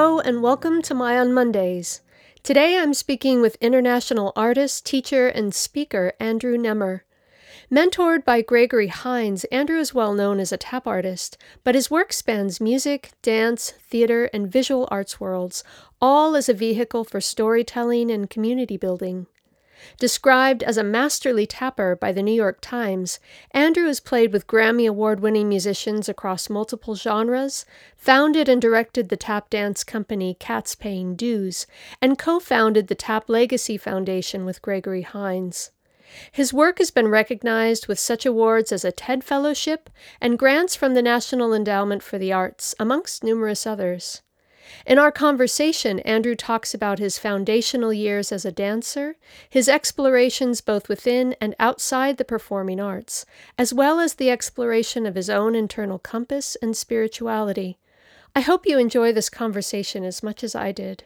Hello, and welcome to My on Mondays. Today I'm speaking with international artist, teacher, and speaker Andrew Nemr. Mentored by Gregory Hines, Andrew is well known as a tap artist, but his work spans music, dance, theater, and visual arts worlds, all as a vehicle for storytelling and community building. Described as a masterly tapper by the New York Times, Andrew has played with Grammy Award winning musicians across multiple genres, founded and directed the tap dance company Cats Paying Dues, and co founded the Tap Legacy Foundation with Gregory Hines. His work has been recognized with such awards as a TED Fellowship and grants from the National Endowment for the Arts, amongst numerous others. In our conversation, Andrew talks about his foundational years as a dancer, his explorations both within and outside the performing arts, as well as the exploration of his own internal compass and spirituality. I hope you enjoy this conversation as much as I did.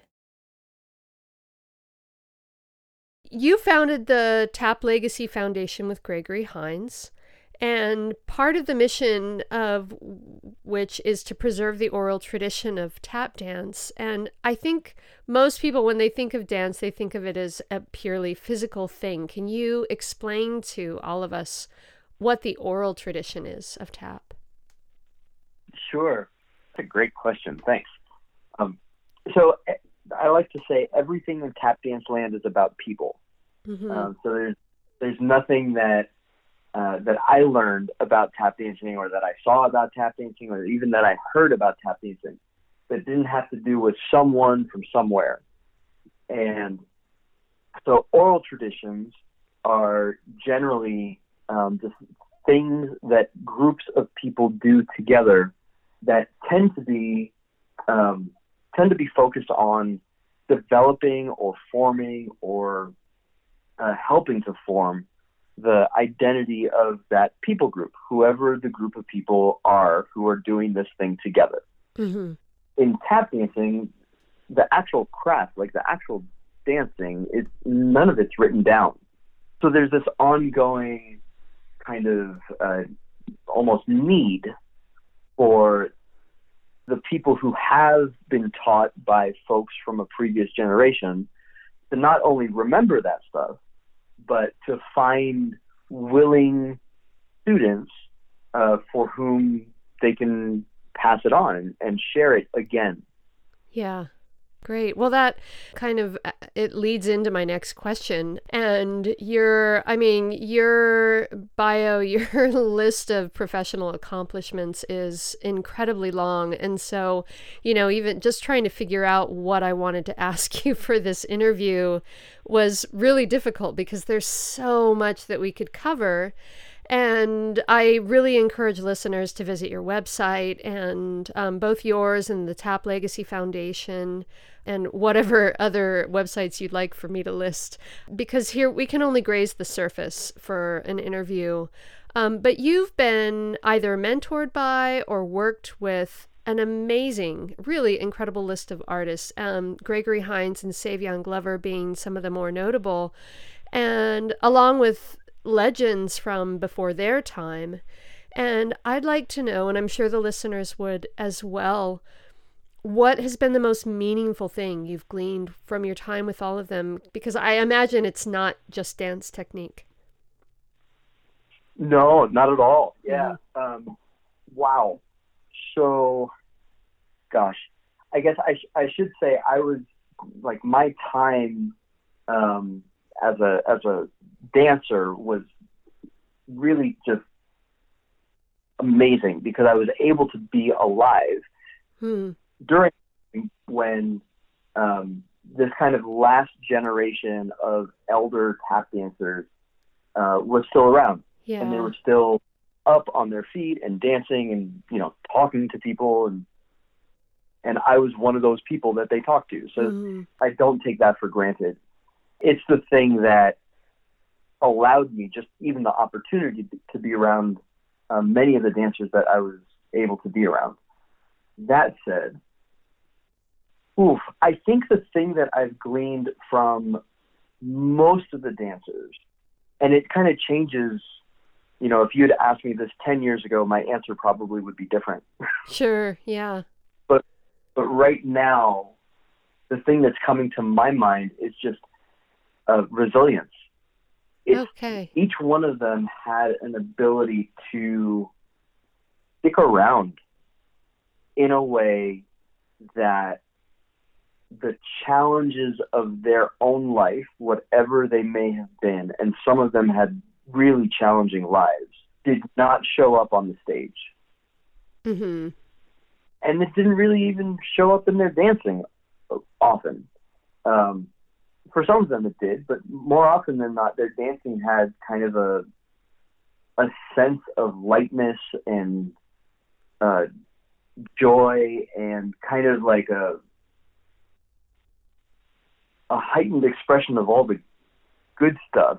you founded the Tap Legacy Foundation with Gregory Hines, and part of the mission of which is to preserve the oral tradition of tap dance. And I think most people, when they think of dance, they think of it as a purely physical thing. Can you explain to all of us what the oral tradition is of tap? Sure. That's a great question. Thanks. Um, so eh, I like to say everything in tap dance land is about people. Mm-hmm. Um, so there's there's nothing that uh, that I learned about tap dancing or that I saw about tap dancing or even that I heard about tap dancing that didn't have to do with someone from somewhere. And so oral traditions are generally um, just things that groups of people do together that tend to be um, tend to be focused on developing or forming or uh, helping to form the identity of that people group, whoever the group of people are who are doing this thing together. Mm-hmm. In tap dancing, the actual craft, like the actual dancing, is none of it's written down. So there's this ongoing kind of uh, almost need for the people who have been taught by folks from a previous generation to not only remember that stuff, but to find willing students uh, for whom they can pass it on and share it again. Yeah. Great. Well, that kind of uh, it leads into my next question. And your, I mean, your bio, your list of professional accomplishments is incredibly long. And so, you know, even just trying to figure out what I wanted to ask you for this interview was really difficult because there's so much that we could cover. And I really encourage listeners to visit your website and um, both yours and the Tap Legacy Foundation and whatever other websites you'd like for me to list, because here we can only graze the surface for an interview. Um, but you've been either mentored by or worked with an amazing, really incredible list of artists. Um, Gregory Hines and Savion Glover being some of the more notable, and along with legends from before their time. And I'd like to know, and I'm sure the listeners would as well, what has been the most meaningful thing you've gleaned from your time with all of them? Because I imagine it's not just dance technique. No, not at all. Yeah. Mm-hmm. Um, wow. So, gosh, I guess I, sh- I should say I was like my time um, as a as a dancer was really just amazing because I was able to be alive Hmm. during when um, this kind of last generation of elder tap dancers uh, was still around Yeah. and they were still up on their feet and dancing and you know talking to people and and I was one of those people that they talked to. So Mhm. I don't take that for granted. It's the thing that allowed me just even the opportunity to, to be around um, many of the dancers that I was able to be around. That said, oof, I think the thing that I've gleaned from most of the dancers, and it kind of changes. You know, if you'd asked me this 10 years ago, my answer probably would be different. Sure. Yeah. but but right now, the thing that's coming to my mind is just uh, resilience. It's, Okay. Each one of them had an ability to stick around in a way that the challenges of their own life, whatever they may have been, and some of them had really challenging lives, did not show up on the stage Mm-hmm. and it didn't really even show up in their dancing often. Um, for some of them, it did, but more often than not, their dancing had kind of a a sense of lightness and uh, joy, and kind of like a a heightened expression of all the good stuff.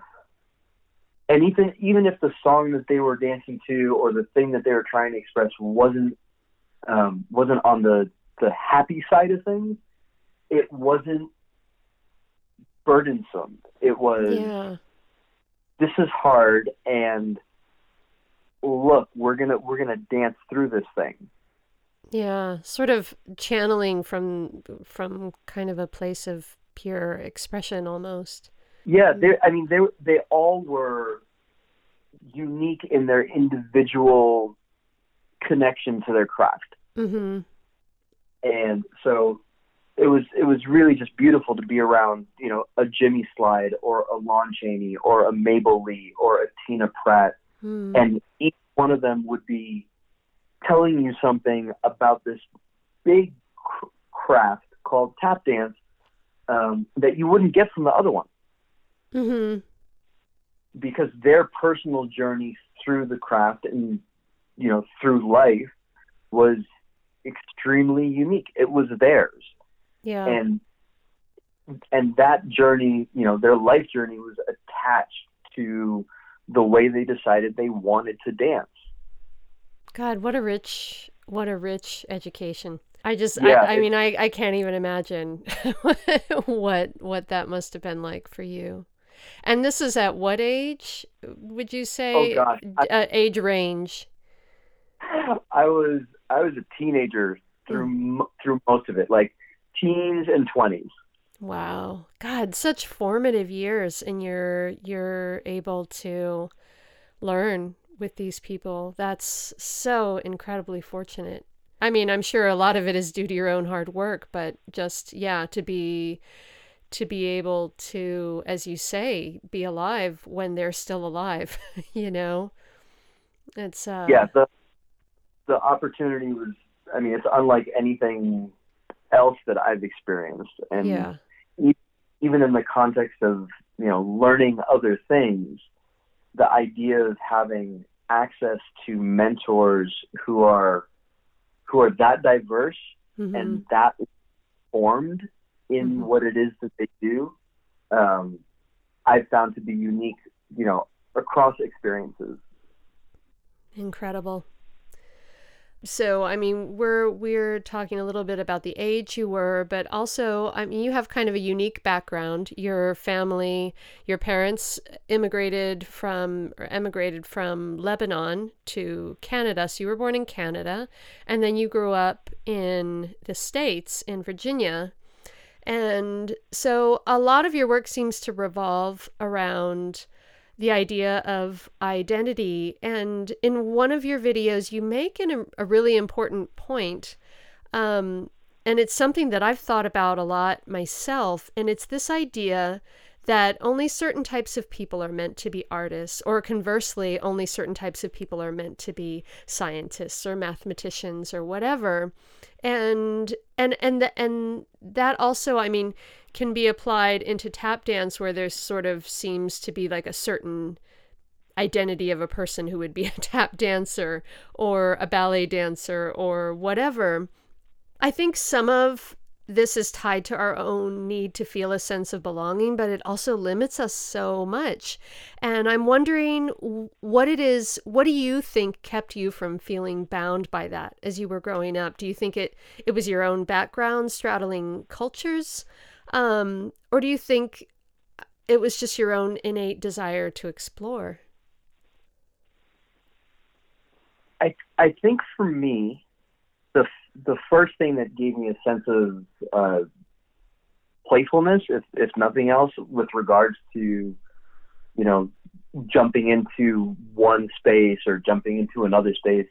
And even even if the song that they were dancing to or the thing that they were trying to express wasn't um, wasn't on the the happy side of things. It wasn't burdensome. It was Yeah. this is hard, and look, we're gonna we're gonna dance through this thing. Yeah. Sort of channeling from from kind of a place of pure expression almost. Yeah, they. I mean, they they all were unique in their individual connection to their craft. Mm-hmm. and so it was it was really just beautiful to be around you know a Jimmy Slyde or a Lon Chaney or a Mabel Lee or a Tina Pratt Mm. and each one of them would be telling you something about this big cr- craft called tap dance um, that you wouldn't get from the other one Mm-hmm. because their personal journey through the craft and you know through life was extremely unique it was theirs Yeah. and and that journey you know their life journey was attached to the way they decided they wanted to dance God, what a rich, what a rich education. I just, Yeah, I, I mean, I, I can't even imagine what, what that must have been like for you. And this is at what age would you say? Oh, gosh, I- uh, age range. i was i was a teenager through mo through most of it like teens and 20s Wow. God, such formative years and you're you're able to learn with these people. That's so incredibly fortunate. I mean, I'm sure a lot of it is due to your own hard work, but just yeah, to be to be able to as you say, be alive when they're still alive, you know. It's uh yeah the the opportunity was i mean it's unlike anything else that i've experienced and yeah. even in the context of you know learning other things the idea of having access to mentors who are who are that diverse Mhm. and that formed in Mhm. what it is that they do um, i've found to be unique you know across experiences Incredible. So, I mean, we're we're talking a little bit about the age you were, but also, I mean, you have kind of a unique background. Your family, your parents immigrated from emigrated from Lebanon to Canada. So you were born in Canada, and then you grew up in the States in Virginia. And so a lot of your work seems to revolve around the idea of identity. And in one of your videos, you make an, a really important point. Um, and it's something that I've thought about a lot myself. And it's this idea that only certain types of people are meant to be artists, or conversely, only certain types of people are meant to be scientists or mathematicians or whatever. And and and the, and that also, I mean, can be applied into tap dance where there sort of seems to be like a certain identity of a person who would be a tap dancer or a ballet dancer or whatever. I think some of this is tied to our own need to feel a sense of belonging, but it also limits us so much. And I'm wondering what it is, what do you think kept you from feeling bound by that as you were growing up? Do you think it, it was your own background straddling cultures? Um, or do you think it was just your own innate desire to explore? I, I think for me, the the first thing that gave me a sense of uh, playfulness, if if nothing else, with regards to you know jumping into one space or jumping into another space,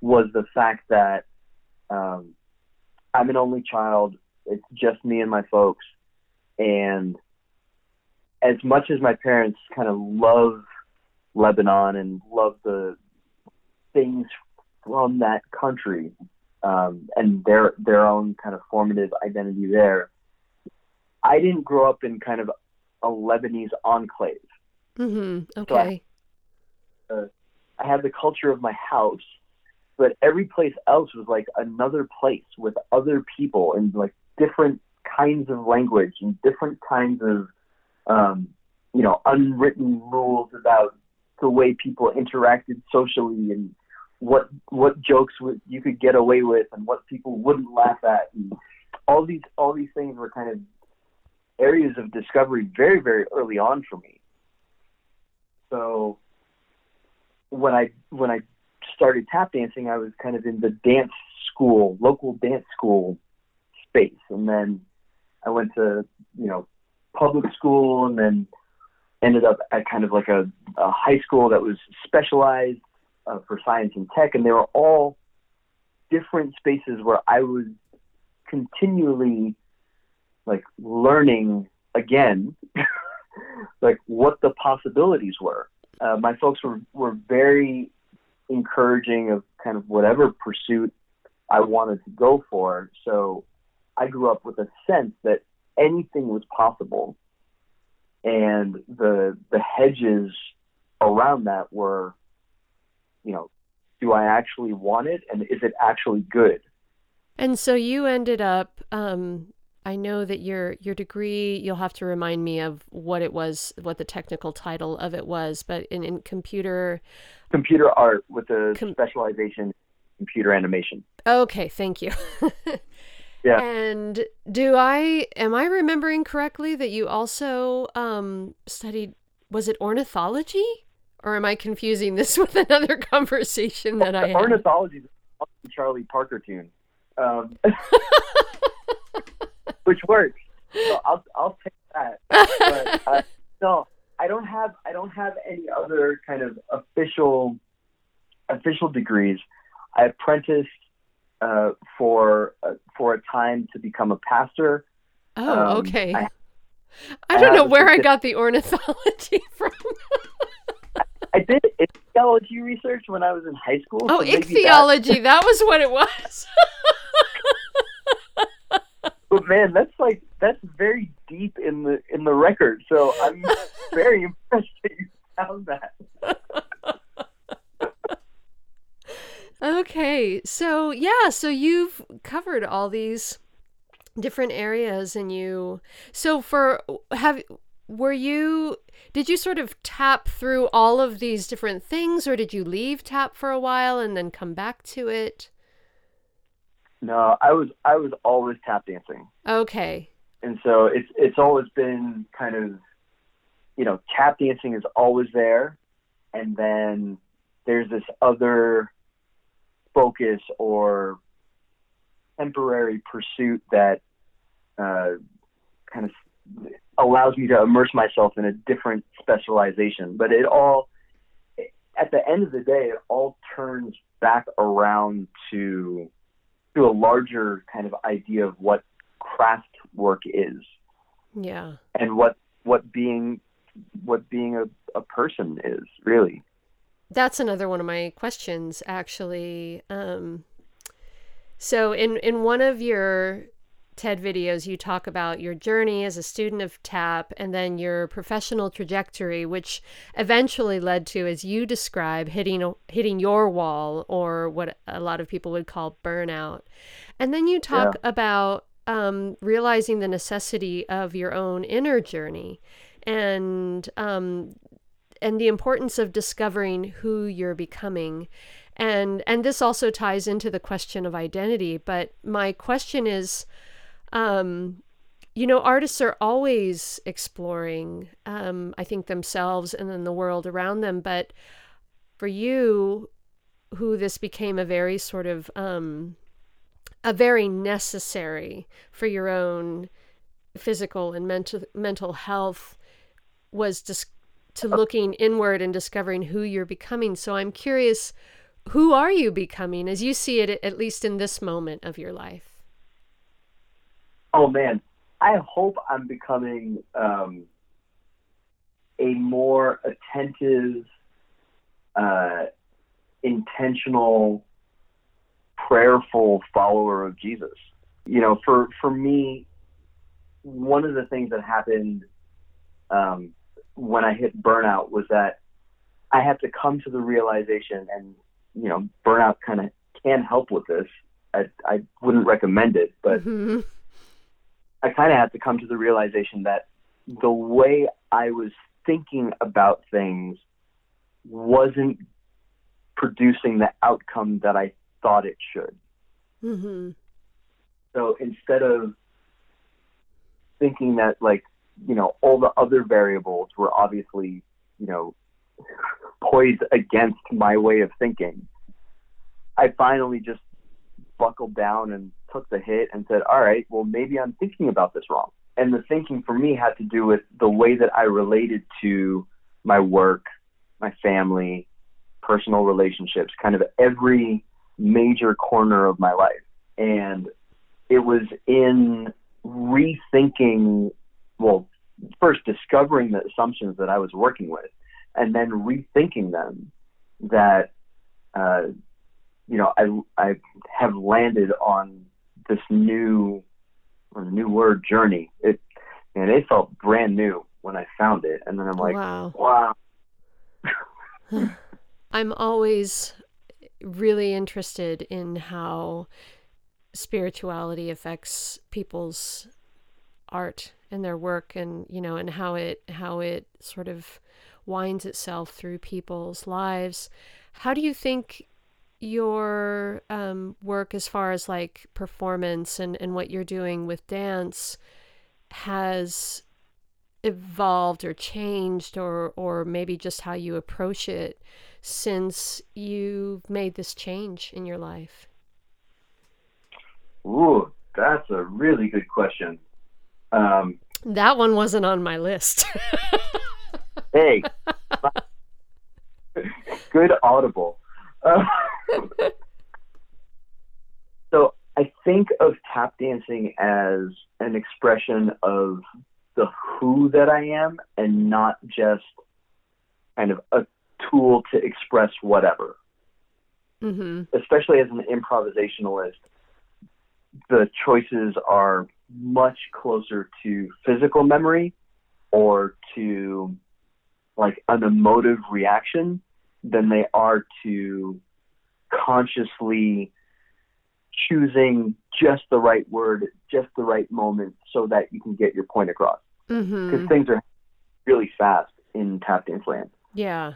was the fact that um, I'm an only child. It's just me and my folks, and as much as my parents kind of love Lebanon and love the things from that country, um, and their their own kind of formative identity there. I didn't grow up in kind of a Lebanese enclave. Mm-hmm. Okay. So I, uh, I had the culture of my house, but every place else was like another place with other people and like different kinds of language and different kinds of um, you know unwritten rules about the way people interacted socially and what what jokes would, you could get away with and what people wouldn't laugh at. And all these all these things were kind of areas of discovery very very early on for me. So when i when i started tap dancing i was kind of in the dance school local dance school space. And then i went to you know public school and then ended up at kind of like a, a high school that was specialized uh, for science and tech, and they were all different spaces where I was continually like learning again, like what the possibilities were. Uh, my folks were were very encouraging of kind of whatever pursuit I wanted to go for. So I grew up with a sense that anything was possible, and the the hedges around that were you know, do I actually want it and is it actually good? And so you ended up um I know that your your degree you'll have to remind me of what it was what the technical title of it was but in, in computer computer art with a com- specialization computer animation. Okay, thank you. yeah. And do I am I remembering correctly that you also um studied was it ornithology? Or am I confusing this with another conversation that I had? Ornithology is a Charlie Parker tune, um, which works. So I'll I'll take that. But, uh, no, I don't have I don't have any other kind of official official degrees. I apprenticed uh, for uh, for a time to become a pastor. Oh, um, okay. I, I don't know where I got the ornithology from. I did ichthyology research when I was in high school. Oh, so ichthyology. That... that was what it was. but man, that's like that's very deep in the in the record. So I'm very impressed that you found that. okay, so yeah, so you've covered all these different areas, and you so for have were you did you sort of tap through all of these different things or did you leave tap for a while and then come back to it? No i was i was always tap dancing. Okay. And so it's it's always been kind of you know tap dancing is always there. And then there's this other focus or temporary pursuit that uh, kind of allows me to immerse myself in a different specialization. But it all, at the end of the day, it all turns back around to to a larger kind of idea of what craft work is. Yeah. And what what being what being a, a person is really. That's another one of my questions, actually. Um, so, in in one of your TED videos, you talk about your journey as a student of TAP and then your professional trajectory, which eventually led to, as you describe, hitting hitting your wall or what a lot of people would call burnout. And then you talk yeah. about um, realizing the necessity of your own inner journey and um, and the importance of discovering who you're becoming and and this also ties into the question of identity but my question is um, you know artists are always exploring um, i think themselves and then the world around them but for you who this became a very sort of um, a very necessary for your own physical and mental mental health was just to looking inward and discovering who you're becoming. So I'm curious, who are you becoming as you see it, at least in this moment of your life? Oh man, I hope I'm becoming um, a more attentive, uh, intentional, prayerful follower of Jesus. You know, for for me, one of the things that happened um, when I hit burnout was that I had to come to the realization, and you know, burnout kind of can help with this. I I wouldn't recommend it, but mm-hmm. I kind of had to come to the realization that the way I was thinking about things wasn't producing the outcome that I thought it should. Mm-hmm. So instead of thinking that like you know, all the other variables were obviously, you know, poised against my way of thinking. I finally just buckled down and took the hit and said, all right, well, maybe I'm thinking about this wrong. And the thinking for me had to do with the way that I related to my work, my family, personal relationships, kind of every major corner of my life. And it was in rethinking well, first discovering the assumptions that I was working with, and then rethinking them. That uh, you know, I I have landed on this new or new word journey. It and it felt brand new when I found it, and then I'm like, wow. wow. I'm always really interested in how spirituality affects people's art and their work and you know and how it how it sort of winds itself through people's lives how do you think your um, work as far as like performance and, and what you're doing with dance has evolved or changed or or maybe just how you approach it since you've made this change in your life Ooh, that's a really good question. Um, that one wasn't on my list. hey, good audible. Uh, so I think of tap dancing as an expression of the who that I am and not just kind of a tool to express whatever. Mm-hmm. Especially as an improvisationalist, the choices are much closer to physical memory or to like an emotive reaction than they are to consciously choosing just the right word, just the right moment so that you can get your point across. Because mm-hmm. things are really fast in tap dance land. Yeah.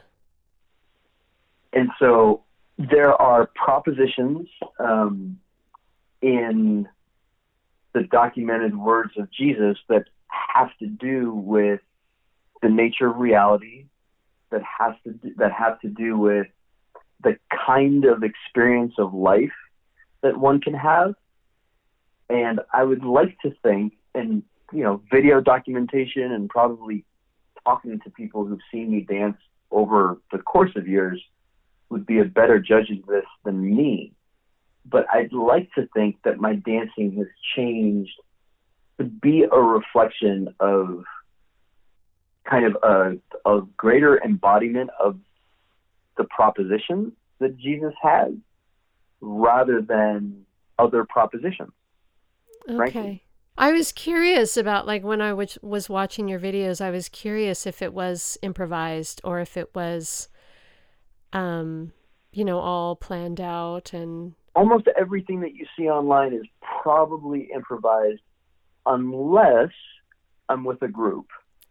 And so there are propositions um, in the documented words of Jesus that have to do with the nature of reality, that has to do, that have to do with the kind of experience of life that one can have. And I would like to think, and you know, video documentation and probably talking to people who've seen me dance over the course of years would be a better judge of this than me but I'd like to think that my dancing has changed to be a reflection of kind of a, a greater embodiment of the proposition that Jesus has rather than other propositions. Okay. Frankly. I was curious about like when I was was watching your videos, I was curious if it was improvised or if it was um you know all planned out and Almost everything that you see online is probably improvised unless I'm with a group.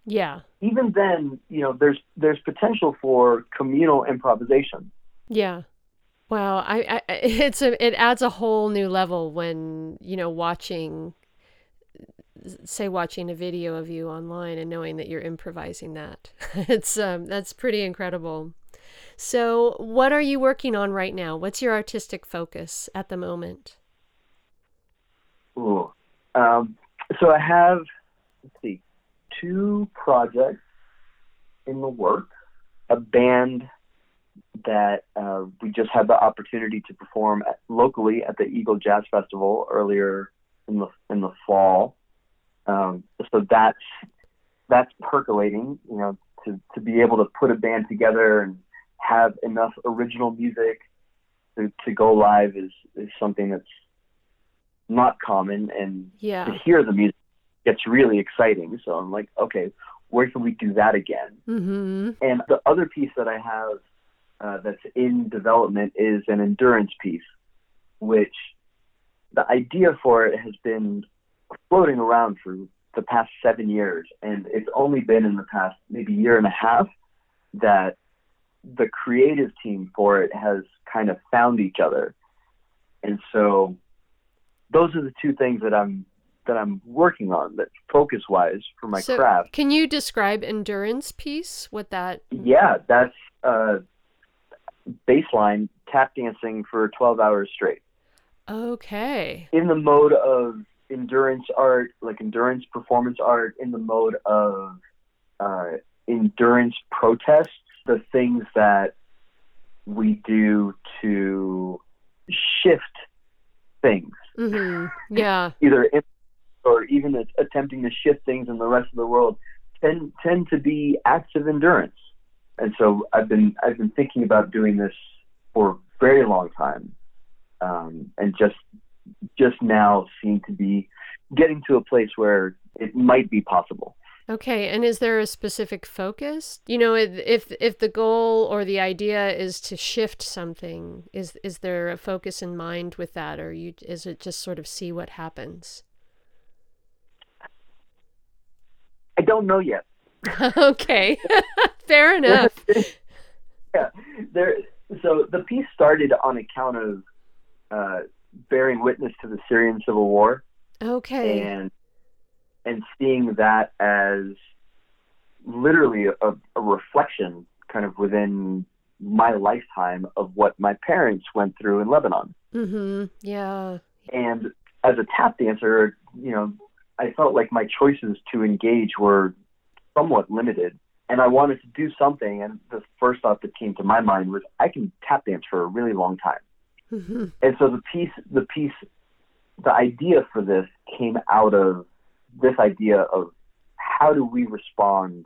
Yeah. Even then, you know, there's there's potential for communal improvisation. Yeah. Wow, I, I it's a it adds a whole new level when, you know, watching say watching a video of you online and knowing that you're improvising that. it's um that's pretty incredible. So, what are you working on right now? What's your artistic focus at the moment? Ooh. Um, so I have, two projects in the works. A band that uh, we just had the opportunity to perform at, locally at the Eagle Jazz Festival earlier in the in the fall. Um, so that's that's percolating. You know, to to be able to put a band together and have enough original music to, to go live is is something that's not common and Yeah. to hear the music gets really exciting. So I'm like, okay, where can we do that again? Mm-hmm. And the other piece that I have uh, that's in development is an endurance piece, which the idea for it has been floating around for the past seven years, and it's only been in the past maybe year and a half that the creative team for it has kind of found each other, and so those are the two things that I'm that I'm working on that focus wise for my so, craft. Can you describe endurance piece? What that Yeah, that's uh, baseline tap dancing for 12 hours straight. Okay. In the mode of endurance art, like endurance performance art, in the mode of uh, endurance protests, the things that we do to shift things, Mhm. Yeah. either in, or even a- attempting to shift things in the rest of the world, tend tend to be acts of endurance. And so I've been I've been thinking about doing this for a very long time, um, and just just now seem to be getting to a place where it might be possible. Okay, and is there a specific focus? You know, if if the goal or the idea is to shift something, is is there a focus in mind with that, or you is it just sort of see what happens? I don't know yet. okay, fair enough. yeah, there. So the piece started on account of uh, bearing witness to the Syrian civil war. Okay, and and seeing that as literally a, a reflection kind of within my lifetime of what my parents went through in Lebanon. mm-hmm. Yeah, And as a tap dancer, you know, I felt like my choices to engage were somewhat limited. And I wanted to do something, and the first thought that came to my mind was, I can tap dance for a really long time. mm-hmm. And so the piece, the piece, the idea for this came out of this idea of how do we respond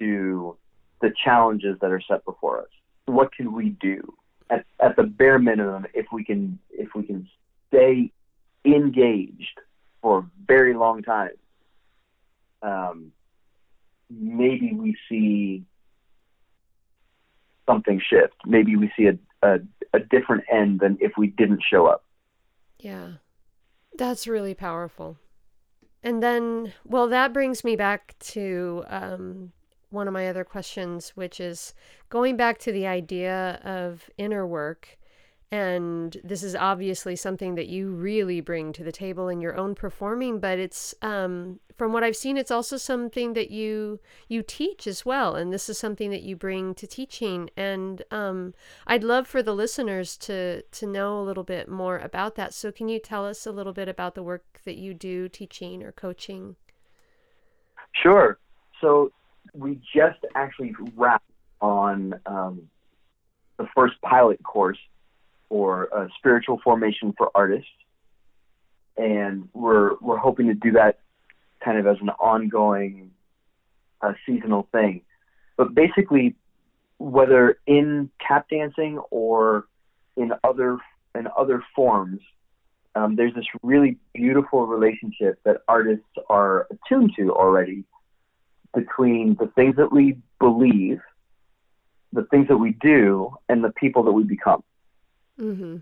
to the challenges that are set before us? What can we do at, at the bare minimum if we can if we can stay engaged for a very long time? Um, maybe we see something shift. Maybe we see a, a, a different end than if we didn't show up. yeah, that's really powerful. And then, well, that brings me back to um, one of my other questions, which is going back to the idea of inner work. And this is obviously something that you really bring to the table in your own performing, but it's um, from what I've seen, it's also something that you you teach as well, and this is something that you bring to teaching. And um, I'd love for the listeners to to know a little bit more about that. So, can you tell us a little bit about the work that you do, teaching or coaching? Sure. So we just actually wrapped on um, the first pilot course uh, spiritual formation for artists, and we're we're hoping to do that kind of as an ongoing a seasonal thing. But basically, whether in tap dancing or in other in other forms, um, there's this really beautiful relationship that artists are attuned to already between the things that we believe, the things that we do, and the people that we become. Mm-hmm.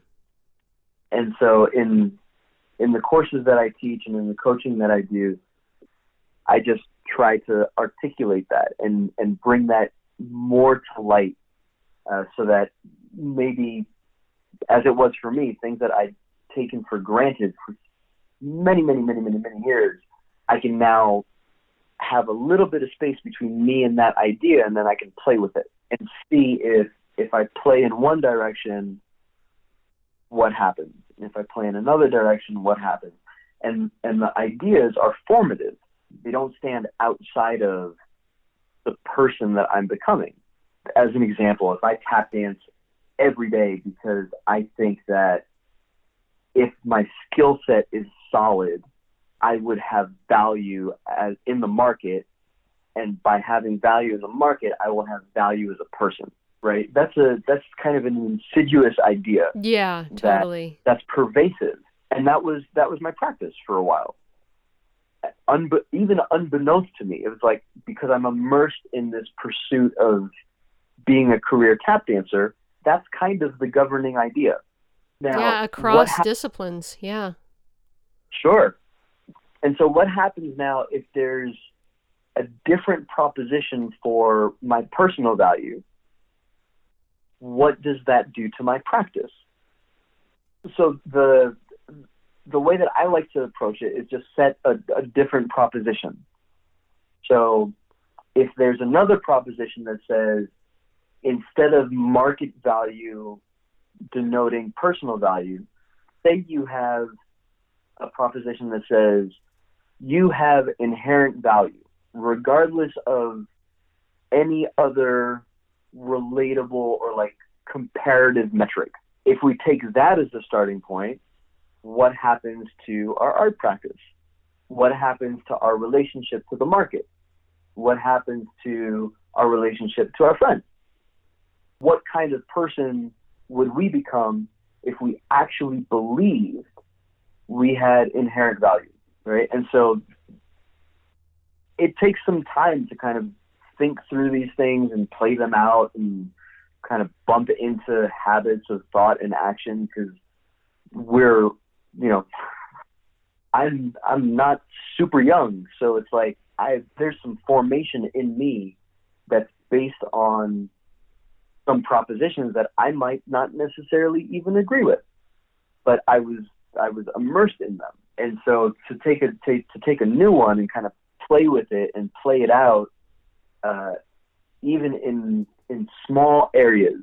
And so, in in the courses that I teach and in the coaching that I do, I just try to articulate that and and bring that more to light, uh, so that maybe, as it was for me, things that I'd taken for granted for many, many, many, many, many years, I can now have a little bit of space between me and that idea, and then I can play with it and see if if I play in one direction, what happens. If I play in another direction, what happens. And and the ideas are formative. They don't stand outside of the person that I'm becoming. As an example, if I tap dance every day because I think that if my skill set is solid, I would have value as in the market, and by having value in the market, I will have value as a person. Right? That's a that's kind of an insidious idea. Yeah, totally. That, that's pervasive, and that was that was my practice for a while. Unbe- even unbeknownst to me, it was like because I'm immersed in this pursuit of being a career tap dancer. That's kind of the governing idea. Now, yeah, across ha- disciplines. Yeah. Sure. And so, what happens now if there's a different proposition for my personal value? What does that do to my practice? So the the way that I like to approach it is just set a, a different proposition. So if there's another proposition that says instead of market value denoting personal value, say you have a proposition that says you have inherent value, regardless of any other relatable or like comparative metric. If we take that as the starting point, what happens to our art practice? What happens to our relationship to the market? What happens to our relationship to our friends? What kind of person would we become if we actually believed we had inherent value, right? And so it takes some time to kind of think through these things and play them out and kind of bump into habits of thought and action because we're, you know, I'm I'm not super young, so it's like I there's some formation in me that's based on some propositions that I might not necessarily even agree with, but I was I was immersed in them. And so to take a to, to take a new one and kind of play with it and play it out, uh, even in in small areas,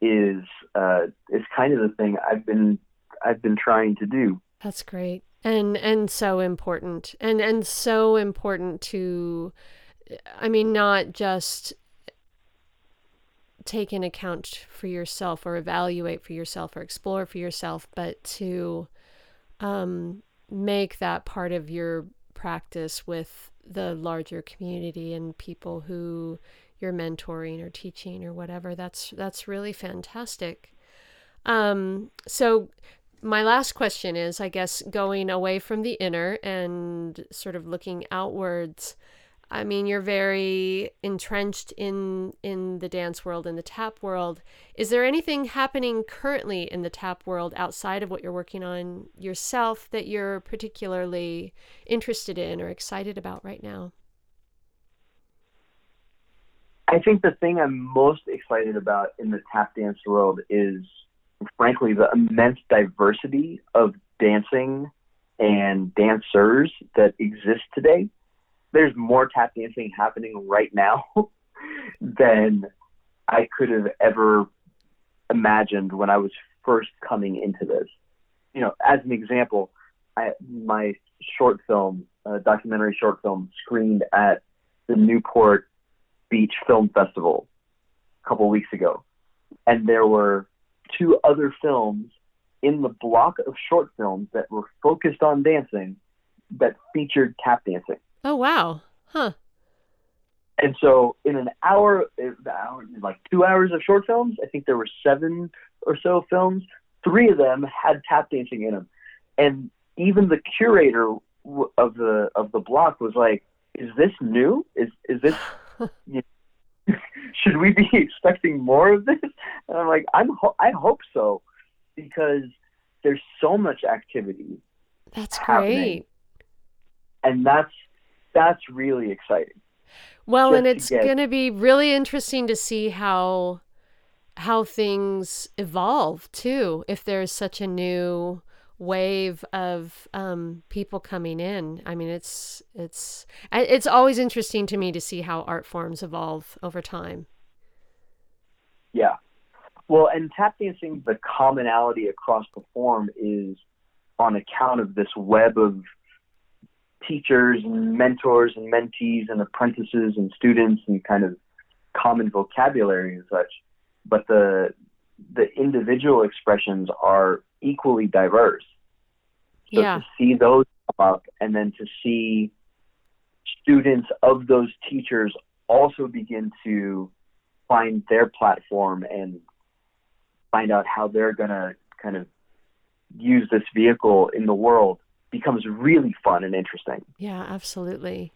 is uh, is kind of the thing I've been I've been trying to do. That's great and and so important and and so important to I mean not just take an account for yourself or evaluate for yourself or explore for yourself, but to um, make that part of your practice with the larger community and people who you're mentoring or teaching or whatever. That's that's really fantastic. Um, so my last question is, I guess, going away from the inner and sort of looking outwards. I mean, you're very entrenched in in the dance world in the tap world. Is there anything happening currently in the tap world outside of what you're working on yourself that you're particularly interested in or excited about right now? I think the thing I'm most excited about in the tap dance world is frankly the immense diversity of dancing and dancers that exist today there's more tap dancing happening right now than I could have ever imagined when I was first coming into this. You know, as an example, I, my short film, uh, documentary short film, screened at the Newport Beach Film Festival a couple weeks ago, and there were two other films in the block of short films that were focused on dancing that featured tap dancing. Oh wow. Huh. And so in an hour, eh, hour, like two hours of short films, I think there were seven or so films. Three of them had tap dancing in them, and even the curator of the of the block was like, "Is this new? Is is this? you know, should we be expecting more of this?" And I'm like, "I'm ho- I hope so, because there's so much activity. That's great, and that's that's really exciting. Well, and it's get... going to be really interesting to see how how things evolve too. If there's such a new wave of um, people coming in, I mean, it's it's it's always interesting to me to see how art forms evolve over time. Yeah, well, and tap dancing, the commonality across the form is on account of this web of teachers and mentors and mentees and apprentices and students and kind of common vocabulary and such. But the the individual expressions are equally diverse. So yeah. to see those come up and then to see students of those teachers also begin to find their platform and find out how they're going to kind of use this vehicle in the world becomes really fun and interesting. Yeah, absolutely.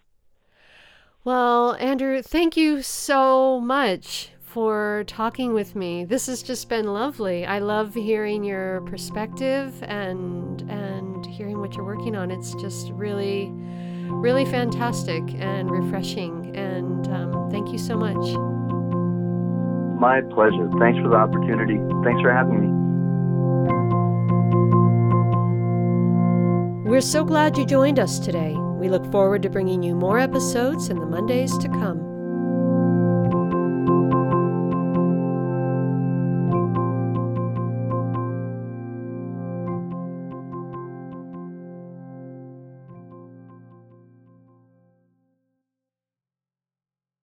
Well, Andrew, thank you so much for talking with me. This has just been lovely. I love hearing your perspective and and hearing what you're working on. It's just really, really fantastic and refreshing. And um, thank you so much. My pleasure. Thanks for the opportunity. Thanks for having me. We're so glad you joined us today. We look forward to bringing you more episodes in the Mondays to come.